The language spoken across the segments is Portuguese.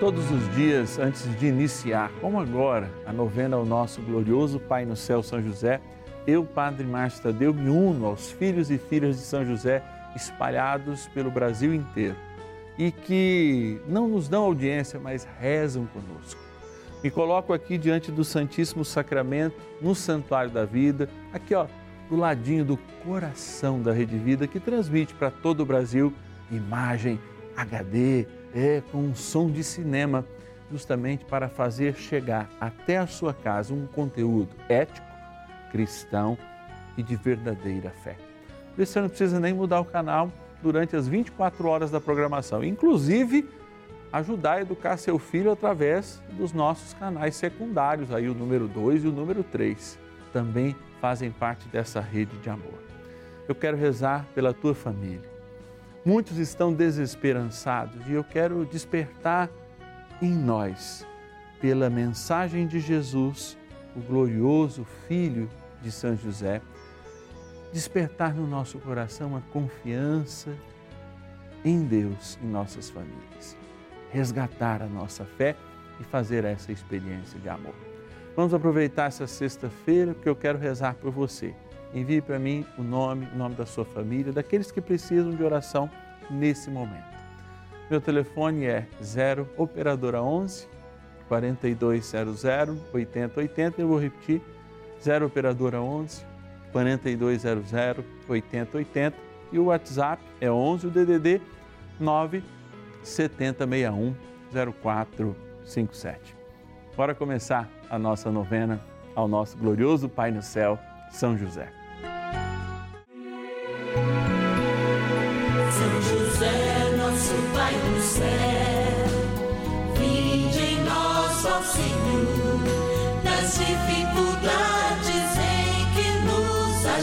Todos os dias, antes de iniciar, como agora, a novena ao nosso glorioso Pai no céu, São José, eu, Padre Márcio Tadeu, me uno aos filhos e filhas de São José espalhados pelo Brasil inteiro e que não nos dão audiência, mas rezam conosco. Me coloco aqui diante do Santíssimo Sacramento, no Santuário da Vida, aqui ó, do ladinho do coração da Rede Vida, que transmite para todo o Brasil imagem HD é, com um som de cinema, justamente para fazer chegar até a sua casa um conteúdo ético, cristão e de verdadeira fé. Por isso você não precisa nem mudar o canal durante as 24 horas da programação. Inclusive, ajudar a educar seu filho através dos nossos canais secundários, aí o número 2 e o número 3. Também fazem parte dessa rede de amor. Eu quero rezar pela tua família Muitos estão desesperançados e eu quero despertar em nós, pela mensagem de Jesus, o glorioso Filho de São José, despertar no nosso coração a confiança em Deus em nossas famílias, resgatar a nossa fé e fazer essa experiência de amor. Vamos aproveitar essa sexta-feira porque eu quero rezar por você envie para mim o nome, o nome da sua família, daqueles que precisam de oração nesse momento. Meu telefone é 0 operadora 11 4200 8080. Eu vou repetir: 0 operadora 11 4200 8080 e o WhatsApp é 11 o DDD 9 7061 0457. Bora começar a nossa novena ao nosso glorioso Pai no céu, São José.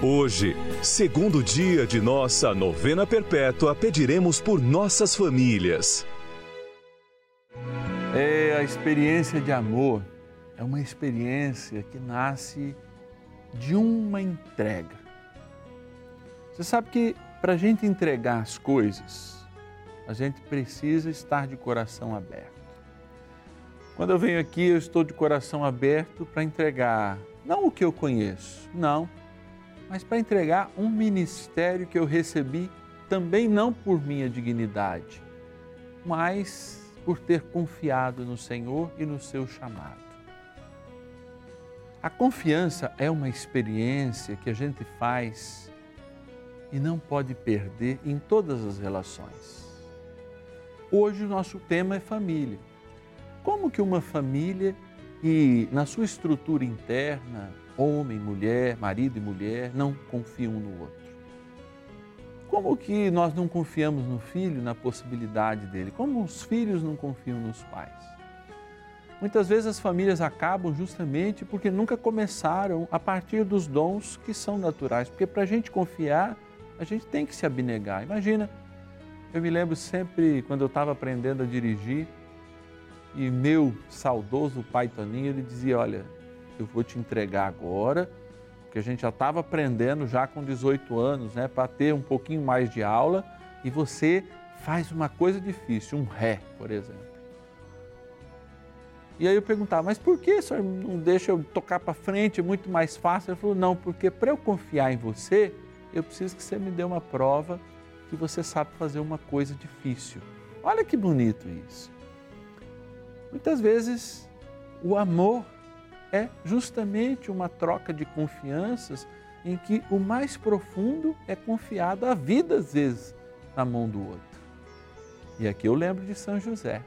Hoje, segundo dia de nossa novena perpétua, pediremos por nossas famílias. É a experiência de amor, é uma experiência que nasce de uma entrega. Você sabe que para a gente entregar as coisas, a gente precisa estar de coração aberto. Quando eu venho aqui, eu estou de coração aberto para entregar não o que eu conheço, não mas para entregar um ministério que eu recebi também não por minha dignidade, mas por ter confiado no Senhor e no seu chamado. A confiança é uma experiência que a gente faz e não pode perder em todas as relações. Hoje o nosso tema é família. Como que uma família e na sua estrutura interna, homem, mulher, marido e mulher, não confiam um no outro? Como que nós não confiamos no filho, na possibilidade dele? Como os filhos não confiam nos pais? Muitas vezes as famílias acabam justamente porque nunca começaram a partir dos dons que são naturais. Porque para a gente confiar, a gente tem que se abnegar. Imagina, Eu me lembro sempre quando eu estava aprendendo a dirigir e meu saudoso pai Toninho, ele dizia: Olha, eu vou te entregar agora, porque a gente já estava aprendendo já com 18 anos, né, para ter um pouquinho mais de aula e você faz uma coisa difícil, um ré, por exemplo. E aí eu perguntava, mas por que o senhor não deixa eu tocar para frente, é muito mais fácil? Ele falou, não, porque para eu confiar em você, eu preciso que você me dê uma prova que você sabe fazer uma coisa difícil. Olha que bonito isso. Muitas vezes o amor é justamente uma troca de confianças em que o mais profundo é confiado a vida, às vezes, na mão do outro. E aqui eu lembro de São José.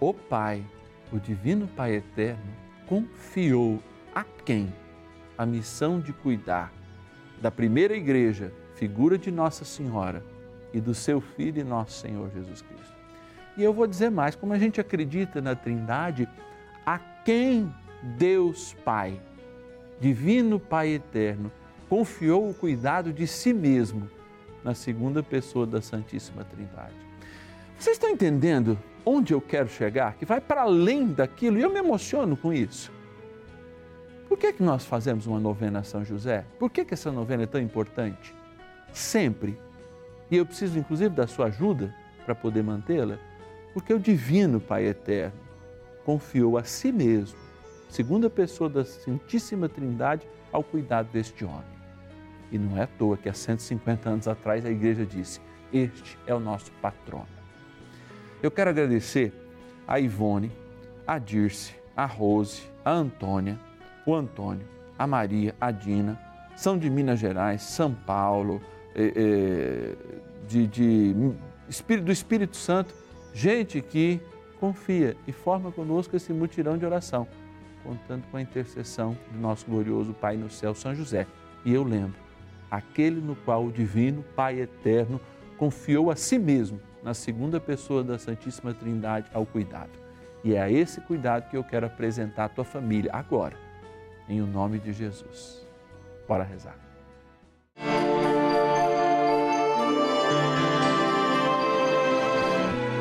O Pai, o Divino Pai Eterno, confiou a quem a missão de cuidar da primeira igreja, figura de Nossa Senhora, e do seu Filho e nosso Senhor Jesus Cristo. E eu vou dizer mais: como a gente acredita na Trindade, a quem Deus Pai, Divino Pai Eterno, confiou o cuidado de si mesmo na segunda pessoa da Santíssima Trindade. Vocês estão entendendo onde eu quero chegar? Que vai para além daquilo e eu me emociono com isso. Por que, que nós fazemos uma novena a São José? Por que, que essa novena é tão importante? Sempre. E eu preciso, inclusive, da sua ajuda para poder mantê-la, porque o Divino Pai Eterno confiou a si mesmo, segunda pessoa da Santíssima Trindade, ao cuidado deste homem. E não é à toa que há 150 anos atrás a igreja disse: Este é o nosso patrono. Eu quero agradecer a Ivone, a Dirce, a Rose, a Antônia, o Antônio, a Maria, a Dina, são de Minas Gerais, São Paulo, eh, eh, de, de, do Espírito Santo, gente que confia e forma conosco esse mutirão de oração, contando com a intercessão do nosso glorioso Pai no céu, São José. E eu lembro, aquele no qual o Divino Pai Eterno confiou a si mesmo, na segunda pessoa da Santíssima Trindade, ao cuidado. E é a esse cuidado que eu quero apresentar a tua família agora, em o nome de Jesus. Bora rezar.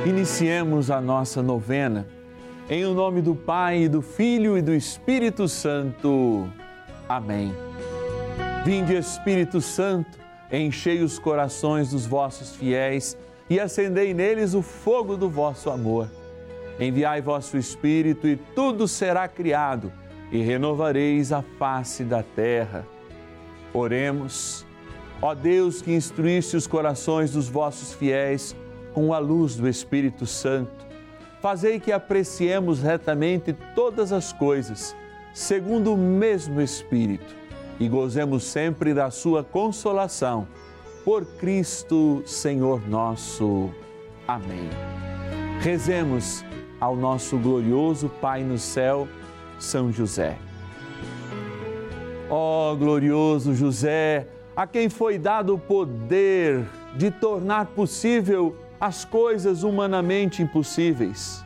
Iniciemos a nossa novena. Em o nome do Pai, do Filho e do Espírito Santo. Amém. Vinde, Espírito Santo, enchei os corações dos vossos fiéis e acendei neles o fogo do vosso amor. Enviai vosso Espírito e tudo será criado e renovareis a face da terra. Oremos. Ó Deus que instruísse os corações dos vossos fiéis com a luz do Espírito Santo, fazei que apreciemos retamente todas as coisas, segundo o mesmo Espírito e gozemos sempre da sua consolação. Por Cristo, Senhor nosso. Amém. Rezemos ao nosso glorioso Pai no céu, São José. Ó oh, glorioso José, a quem foi dado o poder de tornar possível as coisas humanamente impossíveis.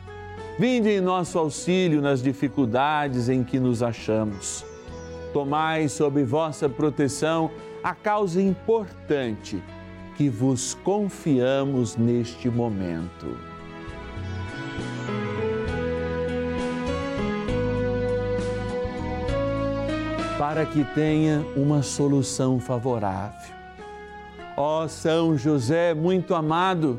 Vinde em nosso auxílio nas dificuldades em que nos achamos tomai sob vossa proteção a causa importante que vos confiamos neste momento. Para que tenha uma solução favorável. Ó São José, muito amado,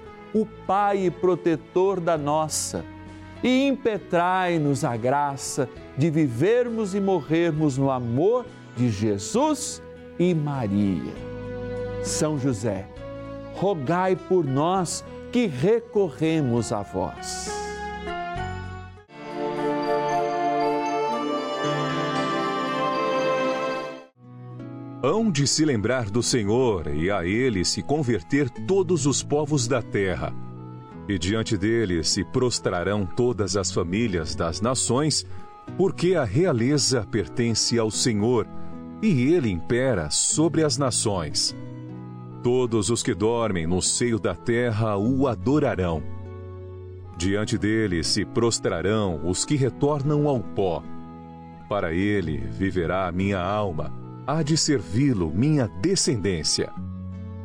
o Pai protetor da nossa e impetrai-nos a graça de vivermos e morrermos no amor de Jesus e Maria. São José, rogai por nós que recorremos a vós. Hão de se lembrar do Senhor e a ele se converter todos os povos da terra. E diante dele se prostrarão todas as famílias das nações, porque a realeza pertence ao Senhor e ele impera sobre as nações. Todos os que dormem no seio da terra o adorarão. Diante dele se prostrarão os que retornam ao pó. Para ele viverá a minha alma há de servi-lo minha descendência.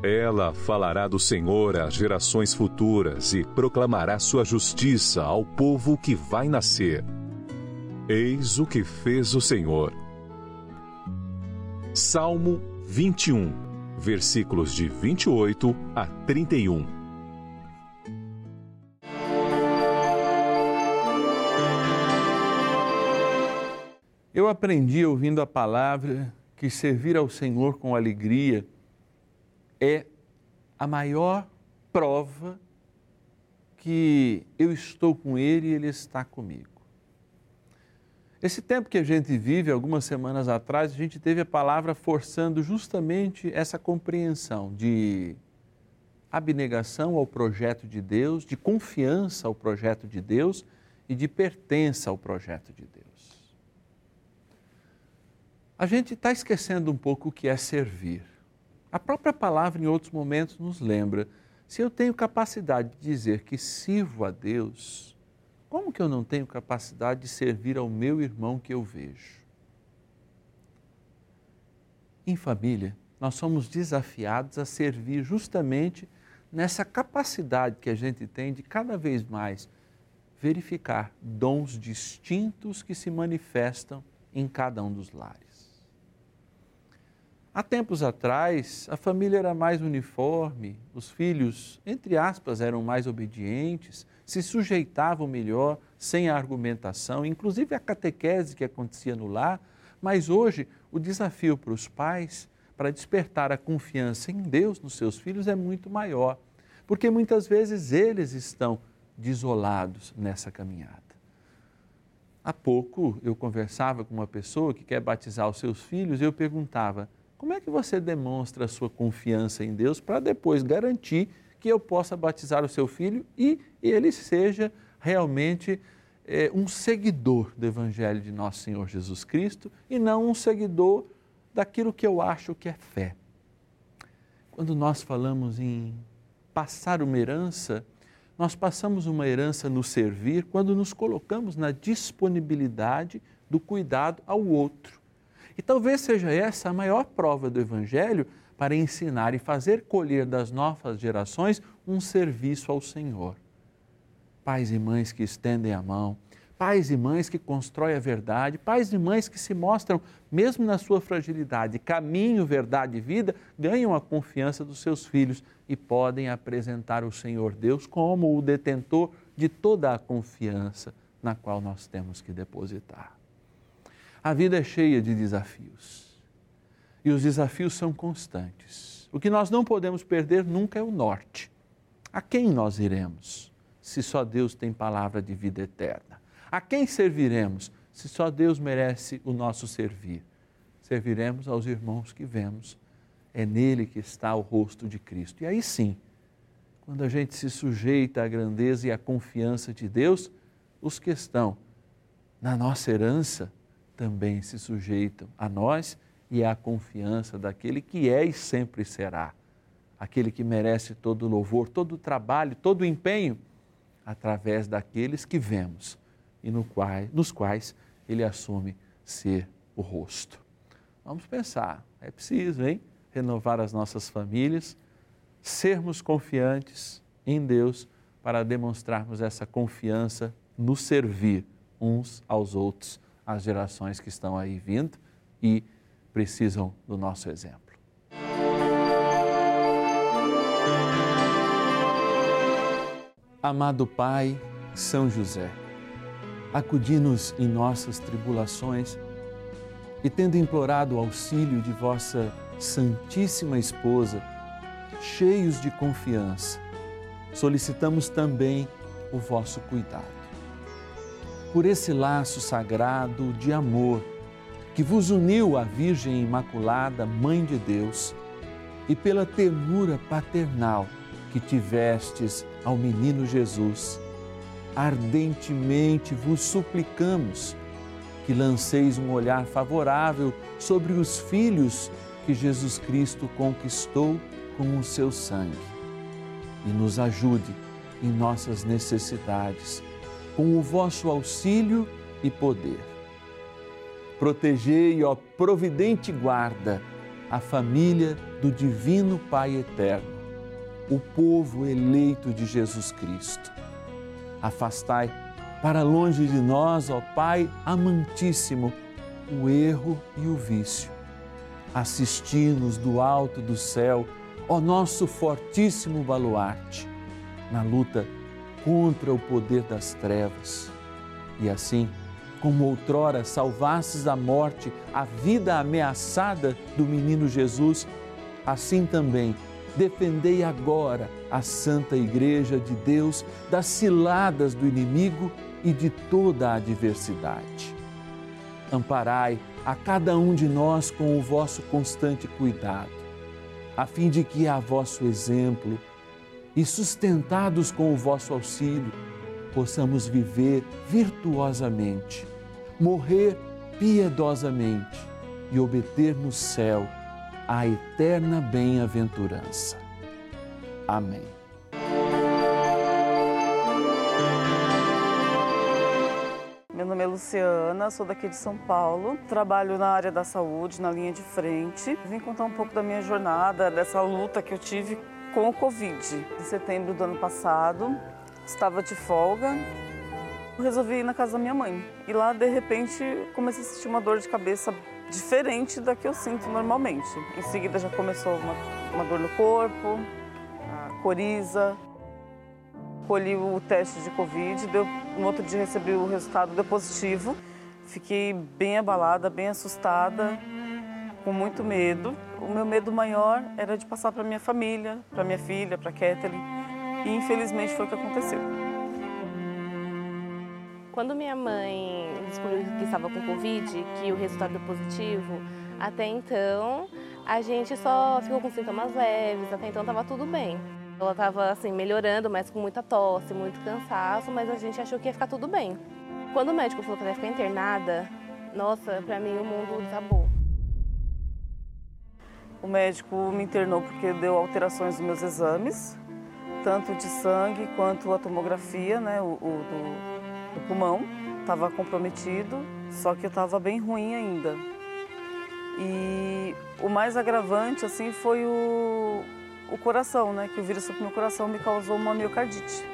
Ela falará do Senhor às gerações futuras e proclamará sua justiça ao povo que vai nascer. Eis o que fez o Senhor. Salmo 21, versículos de 28 a 31. Eu aprendi ouvindo a palavra que servir ao Senhor com alegria é a maior prova que eu estou com Ele e Ele está comigo. Esse tempo que a gente vive, algumas semanas atrás, a gente teve a palavra forçando justamente essa compreensão de abnegação ao projeto de Deus, de confiança ao projeto de Deus e de pertença ao projeto de Deus. A gente está esquecendo um pouco o que é servir. A própria palavra, em outros momentos, nos lembra: se eu tenho capacidade de dizer que sirvo a Deus, como que eu não tenho capacidade de servir ao meu irmão que eu vejo? Em família, nós somos desafiados a servir justamente nessa capacidade que a gente tem de cada vez mais verificar dons distintos que se manifestam em cada um dos lares. Há tempos atrás, a família era mais uniforme, os filhos, entre aspas, eram mais obedientes, se sujeitavam melhor, sem a argumentação, inclusive a catequese que acontecia no lar. Mas hoje, o desafio para os pais, para despertar a confiança em Deus nos seus filhos, é muito maior, porque muitas vezes eles estão desolados nessa caminhada. Há pouco eu conversava com uma pessoa que quer batizar os seus filhos e eu perguntava como é que você demonstra a sua confiança em Deus para depois garantir que eu possa batizar o seu filho e ele seja realmente é, um seguidor do Evangelho de nosso Senhor Jesus Cristo e não um seguidor daquilo que eu acho que é fé? Quando nós falamos em passar uma herança, nós passamos uma herança no servir quando nos colocamos na disponibilidade do cuidado ao outro. E talvez seja essa a maior prova do Evangelho para ensinar e fazer colher das novas gerações um serviço ao Senhor. Pais e mães que estendem a mão, pais e mães que constroem a verdade, pais e mães que se mostram, mesmo na sua fragilidade, caminho, verdade e vida, ganham a confiança dos seus filhos e podem apresentar o Senhor Deus como o detentor de toda a confiança na qual nós temos que depositar. A vida é cheia de desafios. E os desafios são constantes. O que nós não podemos perder nunca é o norte. A quem nós iremos, se só Deus tem palavra de vida eterna? A quem serviremos, se só Deus merece o nosso servir? Serviremos aos irmãos que vemos. É nele que está o rosto de Cristo. E aí sim, quando a gente se sujeita à grandeza e à confiança de Deus, os que estão na nossa herança também se sujeitam a nós e à confiança daquele que é e sempre será, aquele que merece todo o louvor, todo o trabalho, todo o empenho, através daqueles que vemos e no qual, nos quais ele assume ser o rosto. Vamos pensar, é preciso, hein? Renovar as nossas famílias, sermos confiantes em Deus para demonstrarmos essa confiança no servir uns aos outros às gerações que estão aí vindo e precisam do nosso exemplo. Amado Pai, São José, acudi-nos em nossas tribulações e, tendo implorado o auxílio de vossa Santíssima Esposa, cheios de confiança, solicitamos também o vosso cuidado por esse laço sagrado de amor que vos uniu à Virgem Imaculada, Mãe de Deus, e pela ternura paternal que tivestes ao menino Jesus, ardentemente vos suplicamos que lanceis um olhar favorável sobre os filhos que Jesus Cristo conquistou com o seu sangue. E nos ajude em nossas necessidades com o vosso auxílio e poder. Protegei, ó providente guarda, a família do Divino Pai Eterno, o povo eleito de Jesus Cristo. Afastai para longe de nós, ó Pai amantíssimo, o erro e o vício. Assisti-nos do alto do céu, ó nosso fortíssimo baluarte, na luta contra o poder das trevas. E assim, como outrora salvastes da morte a vida ameaçada do menino Jesus, assim também defendei agora a Santa Igreja de Deus das ciladas do inimigo e de toda a adversidade. Amparai a cada um de nós com o vosso constante cuidado, a fim de que, a vosso exemplo, e sustentados com o vosso auxílio, possamos viver virtuosamente, morrer piedosamente e obter no céu a eterna bem-aventurança. Amém. Meu nome é Luciana, sou daqui de São Paulo, trabalho na área da saúde, na linha de frente. Vim contar um pouco da minha jornada, dessa luta que eu tive com o Covid. Em setembro do ano passado, estava de folga, resolvi ir na casa da minha mãe. E lá, de repente, comecei a sentir uma dor de cabeça diferente da que eu sinto normalmente. Em seguida já começou uma, uma dor no corpo, coriza. Colhi o teste de Covid, deu, no outro dia recebi o resultado, deu positivo. Fiquei bem abalada, bem assustada com muito medo. O meu medo maior era de passar para minha família, para minha filha, para Kathleen. E infelizmente foi o que aconteceu. Quando minha mãe descobriu que estava com Covid, que o resultado deu positivo, até então a gente só ficou com sintomas leves, até então estava tudo bem. Ela estava assim melhorando, mas com muita tosse, muito cansaço, mas a gente achou que ia ficar tudo bem. Quando o médico falou que ela ia ficar internada, nossa, para mim o mundo desabou. O médico me internou porque deu alterações nos meus exames, tanto de sangue quanto a tomografia, né, o, o do, do pulmão. Estava comprometido, só que eu estava bem ruim ainda. E o mais agravante assim foi o, o coração, né, que o vírus no meu coração me causou uma miocardite.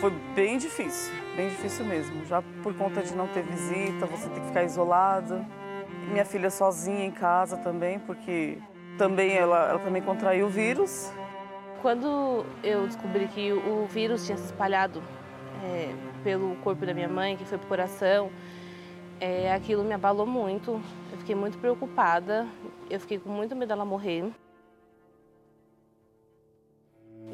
Foi bem difícil, bem difícil mesmo. Já por conta de não ter visita, você tem que ficar isolada minha filha sozinha em casa também, porque também ela, ela também contraiu o vírus. Quando eu descobri que o vírus tinha se espalhado é, pelo corpo da minha mãe, que foi pro coração, é, aquilo me abalou muito. Eu fiquei muito preocupada, eu fiquei com muito medo dela morrer.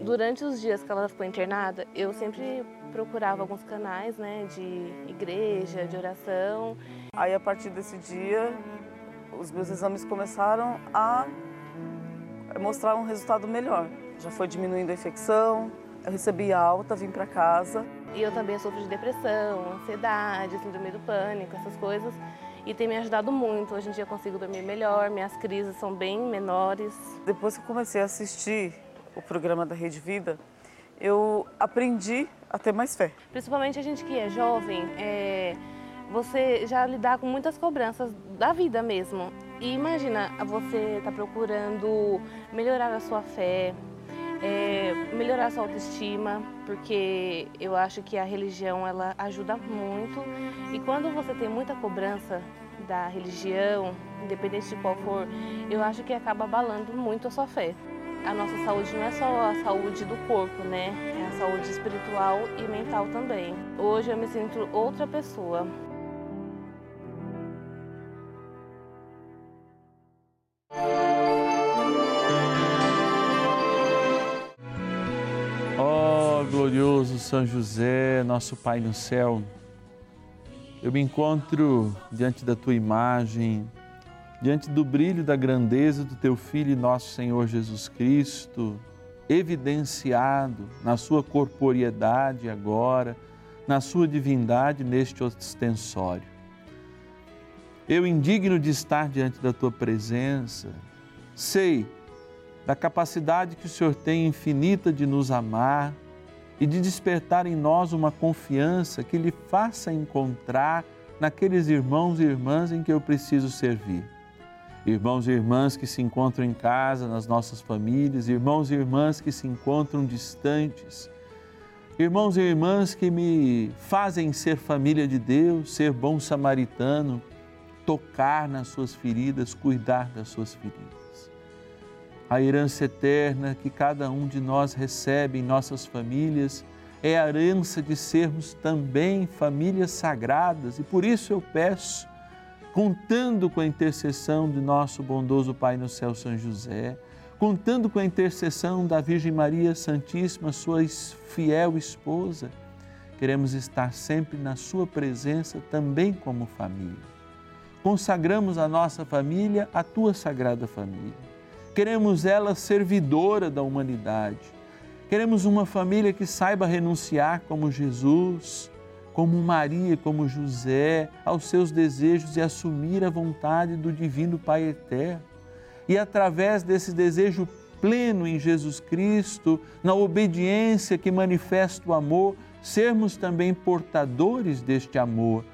Durante os dias que ela ficou internada, eu sempre procurava alguns canais né, de igreja, de oração. Aí, a partir desse dia, os meus exames começaram a mostrar um resultado melhor. Já foi diminuindo a infecção, eu recebi alta, vim para casa. E eu também sofro de depressão, ansiedade, síndrome do pânico, essas coisas. E tem me ajudado muito. Hoje em dia eu consigo dormir melhor, minhas crises são bem menores. Depois que eu comecei a assistir o programa da Rede Vida, eu aprendi a ter mais fé. Principalmente a gente que é jovem, é, você já lidar com muitas cobranças da vida mesmo. E imagina, você está procurando melhorar a sua fé, é, melhorar a sua autoestima, porque eu acho que a religião ela ajuda muito. E quando você tem muita cobrança da religião, independente de qual for, eu acho que acaba abalando muito a sua fé a nossa saúde não é só a saúde do corpo, né? É a saúde espiritual e mental também. Hoje eu me sinto outra pessoa. Glorioso São José, nosso Pai no céu, Eu me encontro diante da tua imagem, diante do brilho da grandeza do teu Filho e nosso Senhor Jesus Cristo, evidenciado na sua corporeidade agora, na sua divindade neste ostensório. Eu, indigno de estar diante da tua presença, sei da capacidade que o Senhor tem infinita de nos amar e de despertar em nós uma confiança que lhe faça encontrar naqueles irmãos e irmãs em que eu preciso servir. Irmãos e irmãs que se encontram em casa, nas nossas famílias, irmãos e irmãs que se encontram distantes, irmãos e irmãs que me fazem ser família de Deus, ser bom samaritano, tocar nas suas feridas, cuidar das suas feridas a herança eterna que cada um de nós recebe em nossas famílias. É a herança de sermos também famílias sagradas. E por isso eu peço, contando com a intercessão de nosso bondoso Pai no céu, São José, contando com a intercessão da Virgem Maria Santíssima, sua fiel esposa, queremos estar sempre na Sua presença também como família. Consagramos a nossa família à Tua Sagrada Família Queremos ela servidora da humanidade. Queremos uma família que saiba renunciar como Jesus, como Maria, como José, aos seus desejos e assumir a vontade do Divino Pai Eterno. E através desse desejo pleno em Jesus Cristo, na obediência que manifesta o amor, sermos também portadores deste amor,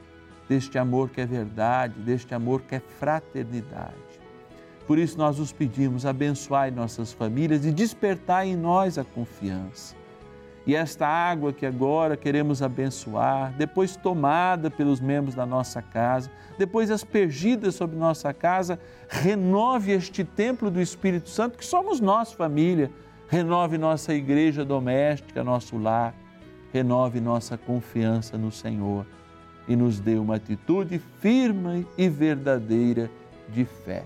deste amor que é verdade, deste amor que é fraternidade. Por isso nós os pedimos, abençoai nossas famílias e despertai em nós a confiança. E esta água que agora queremos abençoar, depois tomada pelos membros da nossa casa, depois aspergida sobre nossa casa, renove este templo do Espírito Santo, que somos nós, família. Renove nossa igreja doméstica, nosso lar. Renove nossa confiança no Senhor e nos dê uma atitude firme e verdadeira de fé.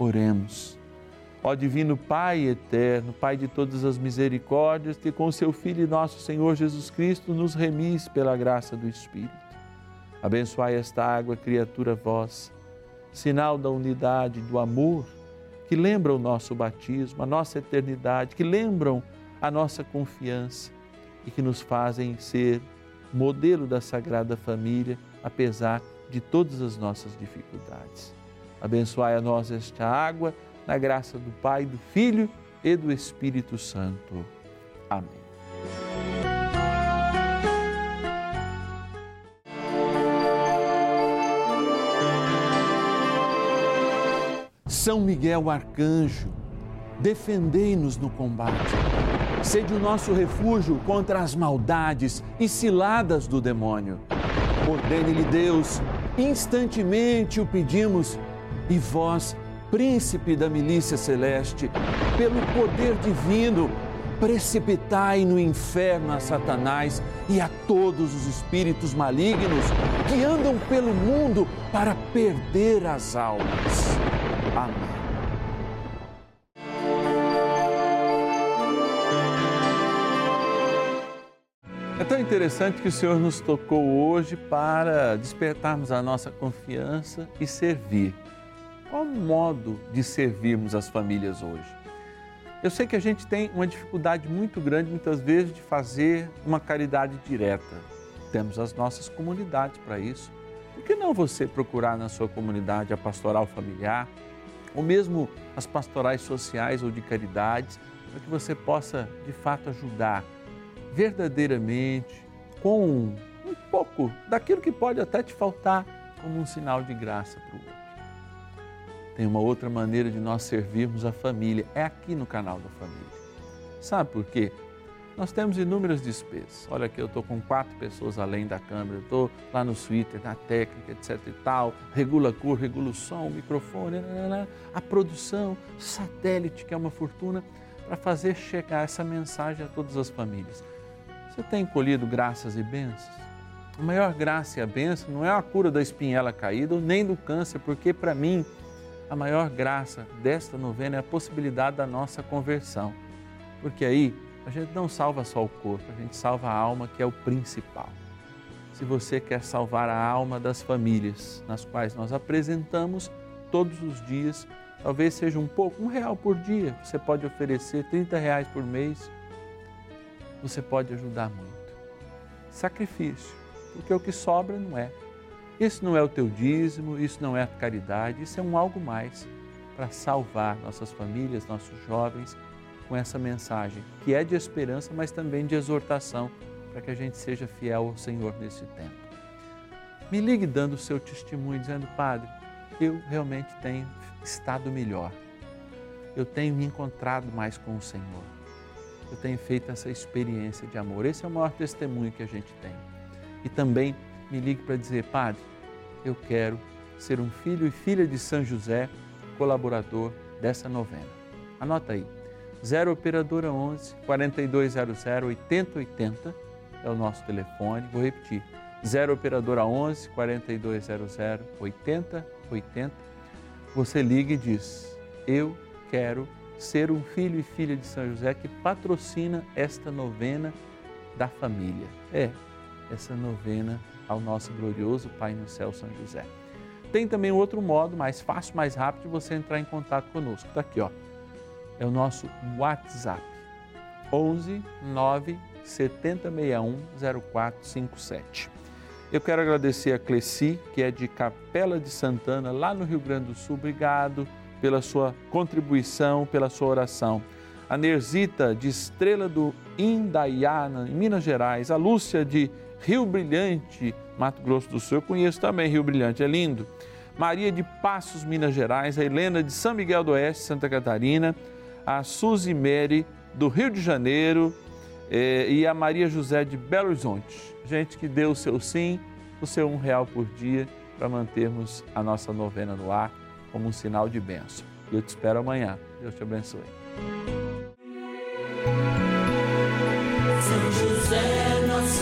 Oremos. Ó Divino Pai eterno, Pai de todas as misericórdias, que com seu Filho e nosso Senhor Jesus Cristo nos remis pela graça do Espírito. Abençoai esta água, criatura vossa, sinal da unidade, do amor, que lembra o nosso batismo, a nossa eternidade, que lembram a nossa confiança e que nos fazem ser modelo da Sagrada Família, apesar de todas as nossas dificuldades. Abençoai a nós esta água, na graça do Pai, do Filho e do Espírito Santo. Amém. São Miguel Arcanjo, defendei-nos no combate. Sede o nosso refúgio contra as maldades e ciladas do demônio. Ordene-lhe Deus, instantemente o pedimos e vós, príncipe da milícia celeste, pelo poder divino, precipitai no inferno a Satanás e a todos os espíritos malignos que andam pelo mundo para perder as almas. Amém. É tão interessante que o Senhor nos tocou hoje para despertarmos a nossa confiança e servir. Qual o modo de servirmos as famílias hoje? Eu sei que a gente tem uma dificuldade muito grande, muitas vezes, de fazer uma caridade direta. Temos as nossas comunidades para isso. Por que não você procurar na sua comunidade a pastoral familiar, ou mesmo as pastorais sociais ou de caridades, para que você possa, de fato, ajudar verdadeiramente, com um pouco daquilo que pode até te faltar, como um sinal de graça para o outro. Tem uma outra maneira de nós servirmos a família, é aqui no canal da família. Sabe por quê? Nós temos inúmeras despesas. Olha aqui, eu estou com quatro pessoas além da câmera, estou lá no Twitter, na técnica, etc e tal, regula a cor, regula o som, o microfone, a produção, satélite, que é uma fortuna, para fazer chegar essa mensagem a todas as famílias. Você tem colhido graças e bênçãos? A maior graça e a bênção não é a cura da espinhela caída, nem do câncer, porque para mim a maior graça desta novena é a possibilidade da nossa conversão. Porque aí a gente não salva só o corpo, a gente salva a alma, que é o principal. se você quer salvar a alma das famílias, nas quais nós apresentamos todos os dias, talvez seja um pouco, um real por dia, você pode oferecer 30 reais por mês, você pode ajudar muito. Sacrifício, porque o que sobra não é. Isso não é o teu dízimo, isso não é a caridade, isso é um algo mais para salvar nossas famílias, nossos jovens, com essa mensagem, que é de esperança, mas também de exortação, para que a gente seja fiel ao Senhor nesse tempo. Me ligue dando o seu testemunho, dizendo, Padre, eu realmente tenho estado melhor. Eu tenho me encontrado mais com o Senhor. Eu tenho feito essa experiência de amor. Esse é o maior testemunho que a gente tem. E também me ligue para dizer, Padre, eu quero ser um filho e filha de São José, colaborador dessa novena. Anota aí. 0 Operadora 11 4200 8080 é o nosso telefone. Vou repetir. 0 Operadora 11 4200 8080. Você liga e diz: Eu quero ser um filho e filha de São José que patrocina esta novena da família. É, essa novena ao nosso glorioso Pai no céu, São José. Tem também outro modo mais fácil, mais rápido de você entrar em contato conosco. Está aqui, ó. É o nosso WhatsApp. 11 9 7061 0457. Eu quero agradecer a Cleci, que é de Capela de Santana, lá no Rio Grande do Sul. Obrigado pela sua contribuição, pela sua oração. A Nerzita, de Estrela do Indaiana, em Minas Gerais. A Lúcia, de Rio Brilhante, Mato Grosso do Sul. Eu conheço também Rio Brilhante, é lindo. Maria de Passos, Minas Gerais. A Helena de São Miguel do Oeste, Santa Catarina. A Suzy Mary, do Rio de Janeiro. Eh, e a Maria José de Belo Horizonte. Gente que deu o seu sim, o seu um real por dia, para mantermos a nossa novena no ar como um sinal de bênção. E eu te espero amanhã. Deus te abençoe. São José,